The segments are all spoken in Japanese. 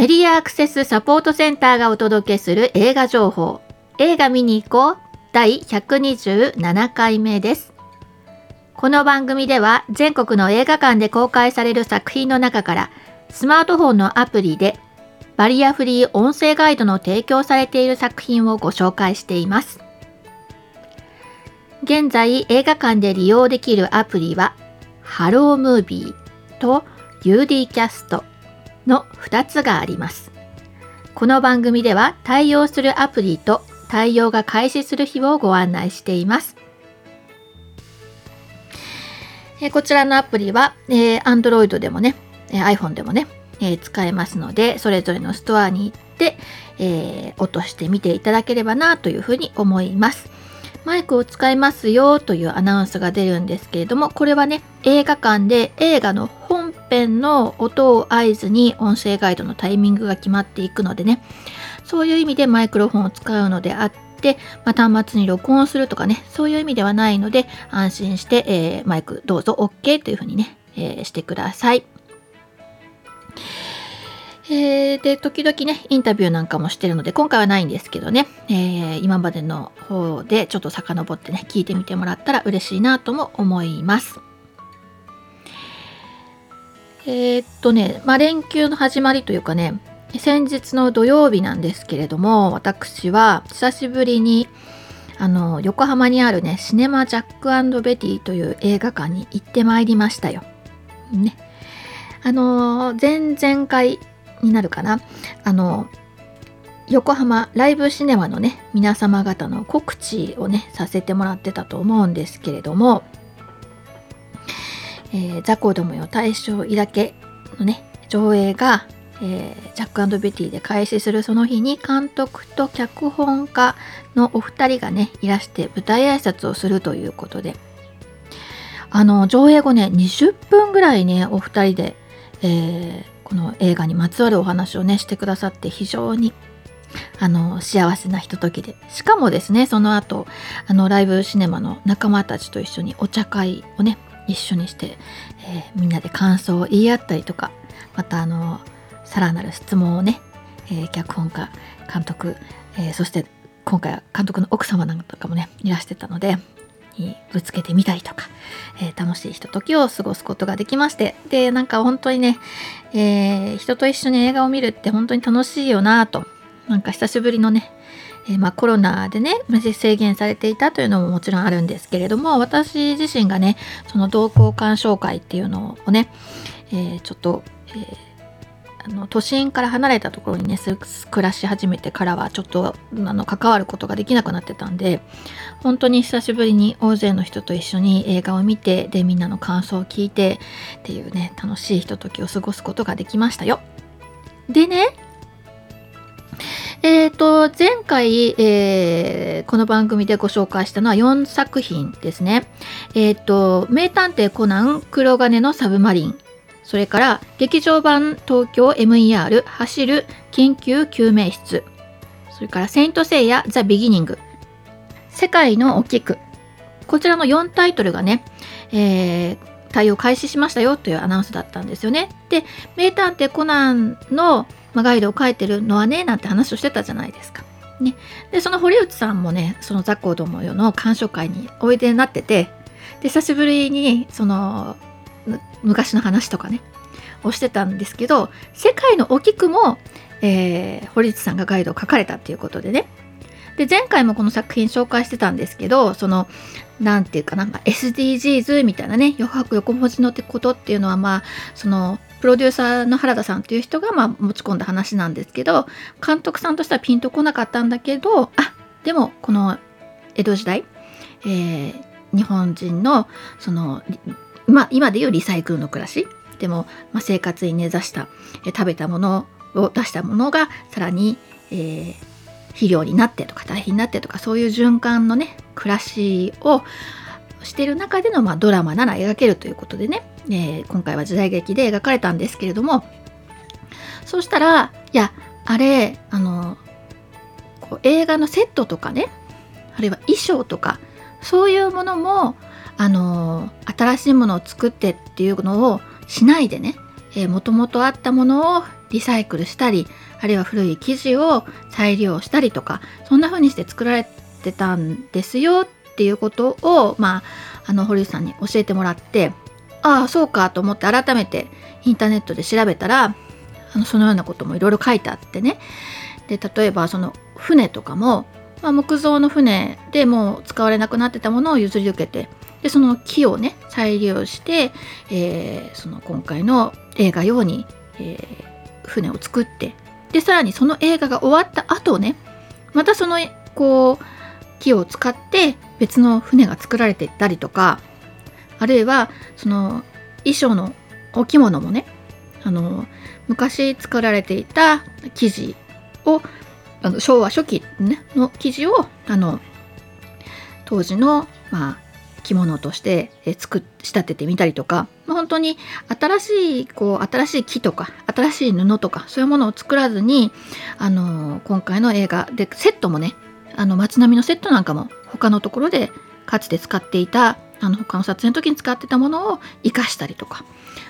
メディアアクセスサポートセンターがお届けする映画情報。映画見に行こう。第127回目です。この番組では全国の映画館で公開される作品の中からスマートフォンのアプリでバリアフリー音声ガイドの提供されている作品をご紹介しています。現在映画館で利用できるアプリはハロームービーと UD キャスト。の2つがあります。この番組では対応するアプリと対応が開始する日をご案内しています。えこちらのアプリは、えー、Android でもね、え iPhone でもね、え、使えますので、それぞれのストアに行って、え、落としてみていただければなというふうに思います。マイクを使いますよというアナウンスが出るんですけれども、これはね、映画館で映画の本編の音を合図に音声ガイドのタイミングが決まっていくのでね、そういう意味でマイクロフォンを使うのであって、まあ、端末に録音するとかね、そういう意味ではないので、安心して、えー、マイクどうぞ OK というふうにね、えー、してください。えー、で、時々ね、インタビューなんかもしてるので、今回はないんですけどね、えー、今までの方でちょっと遡ってね、聞いてみてもらったら嬉しいなとも思います。えー、っとね、まあ、連休の始まりというかね、先日の土曜日なんですけれども、私は久しぶりに、あの、横浜にあるね、シネマジャックベティという映画館に行ってまいりましたよ。ね。あの前々回になるかな。あの横浜ライブシネマのね皆様方の告知をねさせてもらってたと思うんですけれども「えー、雑魚どもよ大正いだけ」のね上映が、えー、ジャックベティで開始するその日に監督と脚本家のお二人がねいらして舞台挨拶をするということで。あの上映後ね20分ぐらいねお二人で、えーこの映画にまつわるお話をねしてくださって非常にあの幸せなひとときで。しかもですねその後あのライブシネマの仲間たちと一緒にお茶会をね一緒にして、えー、みんなで感想を言い合ったりとかまたあのさらなる質問をね、えー、脚本家監督、えー、そして今回は監督の奥様なんかもねいらしてたのでぶつけてみたりとか、えー、楽しいひとときを過ごすことができましてでなんか本当にね、えー、人と一緒に映画を見るって本当に楽しいよなとなんか久しぶりのねえー、まあ、コロナでね制限されていたというのももちろんあるんですけれども私自身がねその同好鑑賞会っていうのをね、え、ちょっと、えーあの都心から離れたところにね暮らし始めてからはちょっとあの関わることができなくなってたんで本当に久しぶりに大勢の人と一緒に映画を見てでみんなの感想を聞いてっていうね楽しいひとときを過ごすことができましたよ。でねえーと、前回、えー、この番組でご紹介したのは4作品ですね。えっ、ー、と、名探偵コナン黒金のサブマリンそれから劇場版東京 MER 走る緊急救命室それからセイントセイヤザ・ビギニング世界の大きくこちらの4タイトルがね、えー、対応開始しましたよというアナウンスだったんですよね。で、名探偵コナンの、ガイドを書いてるのはね、なんて話をしてたじゃないですか。ね、で、その堀内さんもね、その雑魚どもよの鑑賞会においでになってて、で、久しぶりに、その、昔の話とかねをしてたんですけど世界の大きくも、えー、堀内さんがガイドを書かれたっていうことでね。で前回もこの作品紹介してたんですけどその何て言うかな、まあ、SDGs みたいなね余白横文字のってことっていうのはまあそのプロデューサーの原田さんっていう人がまあ持ち込んだ話なんですけど監督さんとしてはピンとこなかったんだけどあでもこの江戸時代、えー、日本人のそのまあ、今でいうリサイクルの暮らし。でも、まあ、生活に根ざした、食べたものを出したものがさらに、えー、肥料になってとか堆肥になってとかそういう循環のね暮らしをしてる中での、まあ、ドラマなら描けるということでね、えー、今回は時代劇で描かれたんですけれども。そうしたらいやあれあのこう映画のセットとかねあるいは衣装とかそういうものもあの新しいものを作ってっていうのをしないでねもともとあったものをリサイクルしたりあるいは古い生地を再利用したりとかそんな風にして作られてたんですよっていうことを、まあ、あの堀内さんに教えてもらってああそうかと思って改めてインターネットで調べたらあのそのようなこともいろいろ書いてあってね。で例えばその船とかも、まあ、木造の船でもう使われなくなってたものを譲り受けてでその木をね再利用して、えー、その今回の映画用に、えー、船を作ってでさらにその映画が終わった後ねまたそのこう木を使って別の船が作られていったりとかあるいはその衣装のお着物もねあの昔作られていた生地をあの昭和初期、ね、の生地をあの当時の、まあ、着物として作仕立ててみたりとか、まあ、本当に新しいこう新しい木とか新しい布とかそういうものを作らずにあの今回の映画でセットもねあの街並みのセットなんかも他のところでかつて使っていたあの他の撮影の時に使ってたものを生かしたりとか、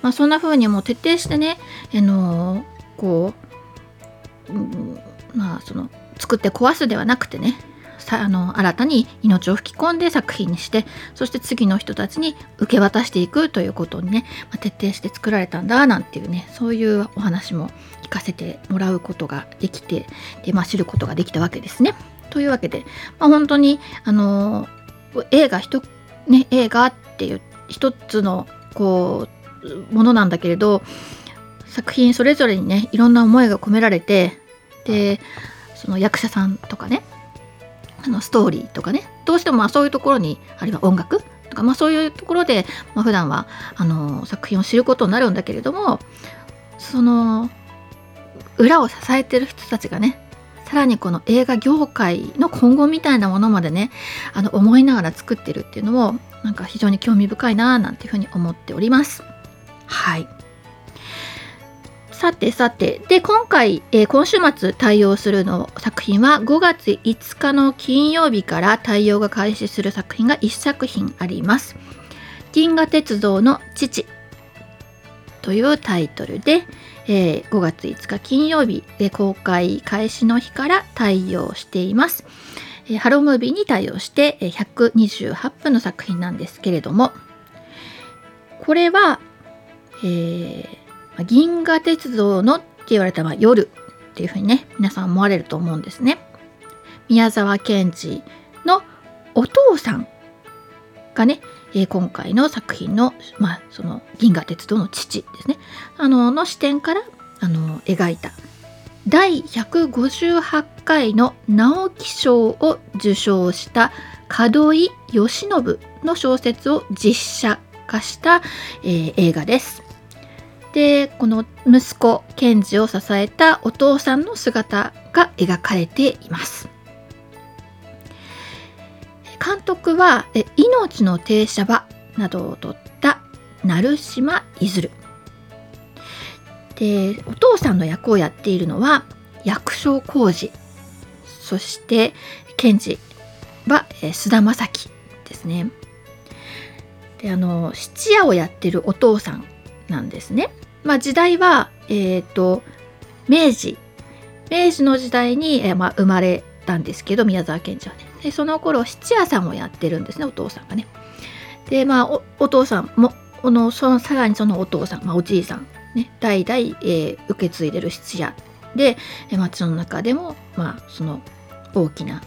まあ、そんな風にもう徹底してね、あのこう、うん、まあその作って壊すではなくてねあの新たに命を吹き込んで作品にしてそして次の人たちに受け渡していくということにね、まあ、徹底して作られたんだなんていうねそういうお話も聞かせてもらうことができてで、まあ、知ることができたわけですね。というわけで、まあ、本当にあの映画一、ね、映画っていう一つのこうものなんだけれど作品それぞれにねいろんな思いが込められてでその役者さんとかねあのストーリーとかねどうしてもまあそういうところにあるいは音楽とか、まあ、そういうところで、まあ、普段はあの作品を知ることになるんだけれどもその裏を支えてる人たちがねさらにこの映画業界の今後みたいなものまでねあの思いながら作ってるっていうのもなんか非常に興味深いななんていうふうに思っております。はいさてさて、で、今回、えー、今週末対応するの作品は5月5日の金曜日から対応が開始する作品が1作品あります。銀河鉄道の父というタイトルで、えー、5月5日金曜日で公開開始の日から対応しています。えー、ハロームービーに対応して128分の作品なんですけれども、これは、えー銀河鉄道のって言われたら夜っていうふうにね皆さん思われると思うんですね。宮沢賢治のお父さんがね、今回の作品の,、まあその銀河鉄道の父ですねあのの視点からあの描いた第158回の直木賞を受賞した門井義信の小説を実写化した、えー、映画です。でこの息子賢治を支えたお父さんの姿が描かれています。監督は「命の停車場」などを撮った成島いずる。でお父さんの役をやっているのは役所広司。そして賢治は菅田将暉ですね。であの質屋をやってるお父さんなんですね。まあ、時代は、えっ、ー、と、明治、明治の時代に、えー、まあ、生まれたんですけど、宮沢賢治はね。で、その頃、質屋さんをやってるんですね、お父さんがね。で、まあ、お父さんも、このそのさらにそのお父さん、まあ、おじいさん、ね、代々、えー、受け継いでる質屋で、町の中でも、まあ、その大きな、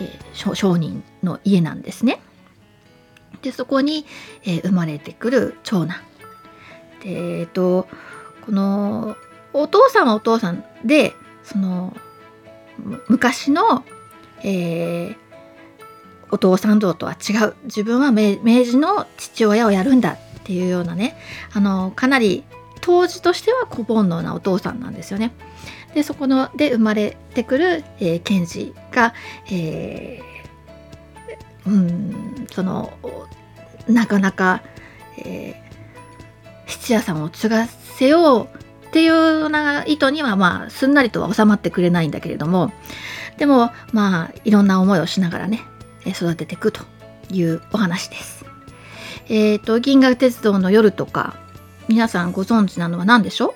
えー、商人の家なんですね。で、そこに、えー、生まれてくる長男。えっ、とこのお父さんはお父さんでその昔の、えー、お父さん像とは違う自分は明治の父親をやるんだっていうようなねあのかなり当時としては小煩悩なお父さんなんですよね。でそこので生まれてくる、えー、賢治が、えー、うんそのなかなか、え質屋さんを継がせようっていうような意図にはまあすんなりとは収まってくれないんだけれどもでもまあいろんな思いをしながらね育てていくというお話です。えっ、ー、と銀河鉄道の夜とか皆さんご存知なのは何でしょ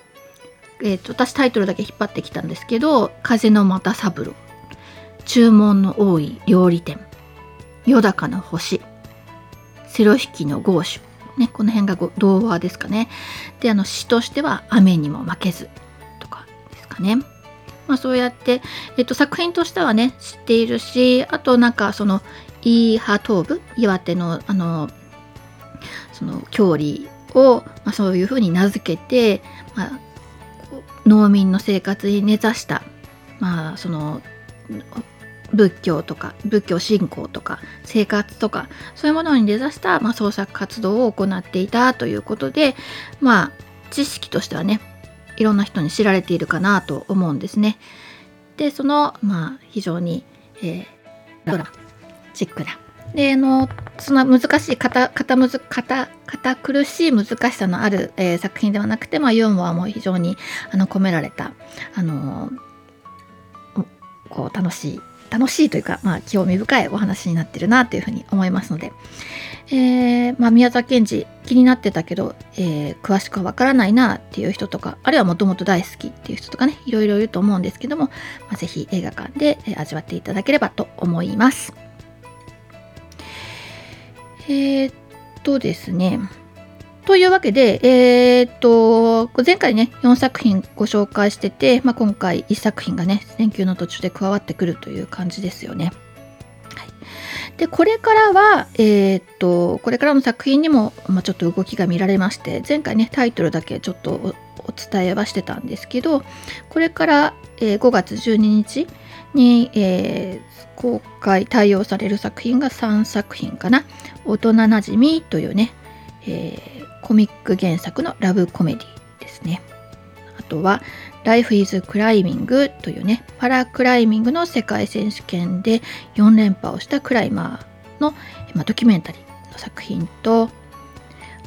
う？えっ、と、私タイトルだけ引っ張ってきたんですけど、風の又三郎、注文の多い料理店、よだかの星、セロ引きの豪種、ね、この辺が童話ですかね。で、あの詩としては雨にも負けずとかですかね。まあそうやって、えっと、作品としてはね、知っているし、あとなんかその、イーハ東部、岩手のあの、その郷里を、まあ、そういうふうに名付けて、まあ、農民の生活に根ざした、まあ、その仏教とか仏教信仰とか生活とかそういうものに根ざした、まあ、創作活動を行っていたということでまあ知識としてはねいろんな人に知られているかなと思うんですね。でそのまあ非常に、えー、ドラチックなでのその難しい堅苦しい難しさのある、えー、作品ではなくて、まあ、ユーモアも非常にあの込められたあのこう楽しい楽しいというか、まあ、興味深いお話になってるなというふうに思いますので、えー、まあ、宮沢賢治気になってたけど、えー、詳しくはわからないなっていう人とかあるいはもともと大好きっていう人とかねいろいろいると思うんですけども、まあ、ぜひ映画館で味わっていただければと思います。えー、っとですね。というわけで、えー、っと、前回ね、4作品ご紹介してて、まあ、今回1作品がね、選球の途中で加わってくるという感じですよね。はい、で、これからは、えー、っと、これからの作品にも、まあ、ちょっと動きが見られまして、前回ね、タイトルだけちょっとお伝えはしてたんですけど、これから、え、5月12日に、えー、公開対応される作品が3作品かな「大人なじみ」というね、えー、コミック原作のラブコメディですねあとは「Life is Climbing」というねパラクライミングの世界選手権で4連覇をしたクライマーの、まあ、ドキュメンタリーの作品と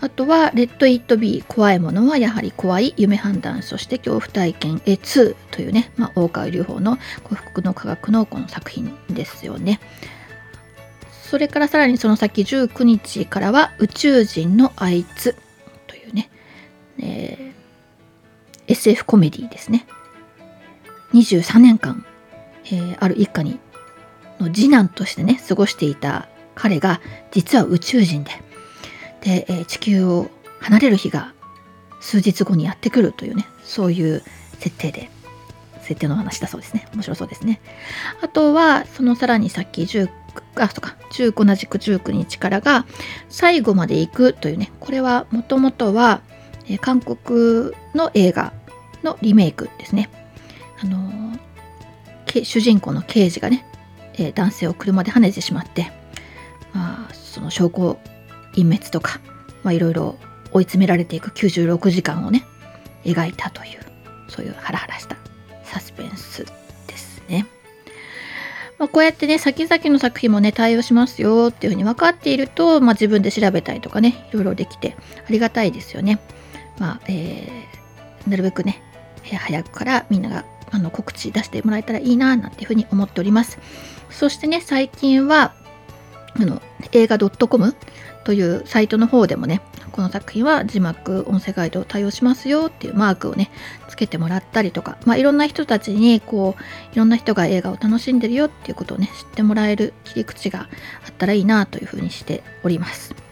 あとは、レッド・イット・ビー、怖いものはやはり怖い夢判断、そして恐怖体験 A2 というね、まあ、大川隆法の幸福の科学のこの作品ですよね。それからさらにその先19日からは宇宙人のあいつ、えー、SF コメディですね。23年間、えー、ある一家にの次男としてね、過ごしていた彼が実は宇宙人で、で、えー、地球を離れる日が数日後にやってくるというねそういう設定で設定の話だそうですね面白そうですねあとはそのさらにさっき10あそうか19同じく19日からが最後まで行くというねこれはもともとは、え、韓国の映画のリメイクですねあのー、主人公の刑事がね、えー、男性を車で跳ねてしまって、まあ、その証拠隠滅とか、まあ、いろいろ追い詰められていく96時間をね描いたというそういうハラハラしたサスペンスですね。まあ、こうやってね先々の作品もね対応しますよっていうふうに分かっていると、まあ、自分で調べたりとかねいろいろできてありがたいですよね。まあえー、なるべくね早くからみんながあの告知出してもらえたらいいななんていうふうに思っております。そしてね最近はあの映画 .com というサイトの方でもねこの作品は字幕音声ガイドを対応しますよっていうマークをねつけてもらったりとか、まあ、いろんな人たちにこういろんな人が映画を楽しんでるよっていうことをね知ってもらえる切り口があったらいいなというふうにしております。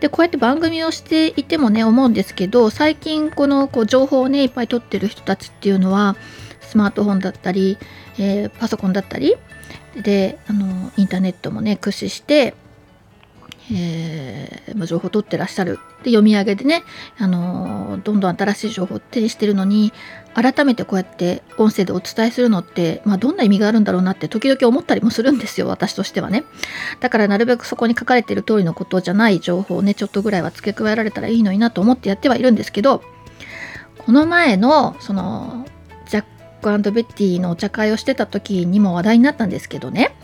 でこうやって番組をしていてもね思うんですけど最近このこう情報をねいっぱい取ってる人たちっていうのはスマートフォンだったり、えー、パソコンだったりであのインターネットもね駆使してえー、まあ、情報を取ってらっしゃる。で読み上げでね、あのー、どんどん新しい情報を手にしてるのに改めてこうやって音声でお伝えするのって、まあ、どんな意味があるんだろうなって時々思ったりもするんですよ私としてはね。だからなるべくそこに書かれている通りのことじゃない情報をねちょっとぐらいは付け加えられたらいいのになと思ってやってはいるんですけどこの前のそのジャックベッティのお茶会をしてた時にも話題になったんですけどね。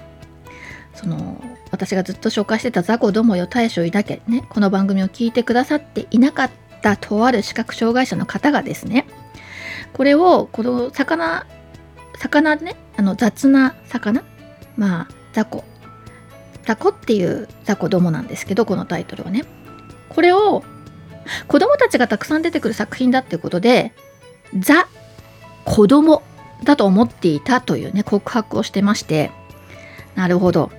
その私がずっと紹介してた雑魚どもよ大将いだけねこの番組を聞いてくださっていなかったとある視覚障害者の方がですねこれをこの魚魚ねあの雑な魚まあ雑魚雑魚っていう雑魚どもなんですけどこのタイトルはね。これを子供たちがたくさん出てくる作品だっていうことでザ子供だと思っていたというね告白をしてまして。なるほど。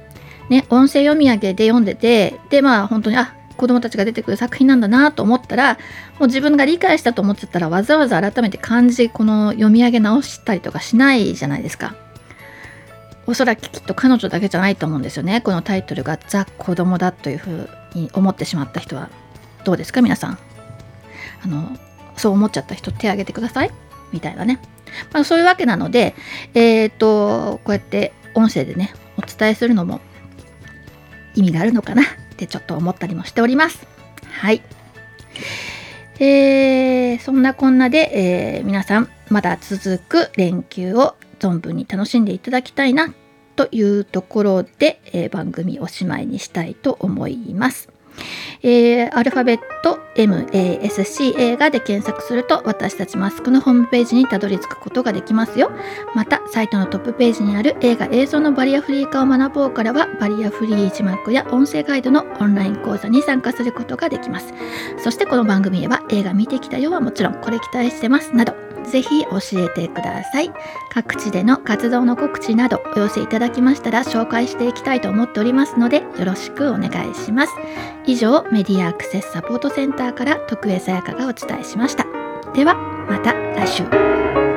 ね音声読み上げで読んでてでまあ本当にあ子供たちが出てくる作品なんだなと思ったらもう自分が理解したと思ってたらわざわざ改めて漢字この読み上げ直したりとかしないじゃないですか。おそらくきっと彼女だけじゃないと思うんですよね。このタイトルが「ザ・子供だというふうに思ってしまった人は。どうですか？皆さん。あのそう思っちゃった人手挙げてください。みたいなね、まあ、そういうわけなのでえっ、ー、とこうやって音声でねお伝えするのも意味があるのかなってちょっと思ったりもしておりますはいえー、そんなこんなで、えー、皆さんまだ続く連休を存分に楽しんでいただきたいなというところで、えー、番組おしまいにしたいと思います。えー、アルファベット MASC 映画で検索すると私たちマスクのホームページにたどり着くことができますよ。また、サイトのトップページにある映画映像のバリアフリー化を学ぼうからはバリアフリー字幕や音声ガイドのオンライン講座に参加することができます。そしてこの番組では映画見てきたよはもちろんこれ期待してますなどぜひ教えてください。各地での活動の告知などお寄せいただきましたら紹介していきたいと思っておりますのでよろしくお願いします。以上、メディアアクセスサポートセンターから徳江さやかがお伝えしました。では、また来週。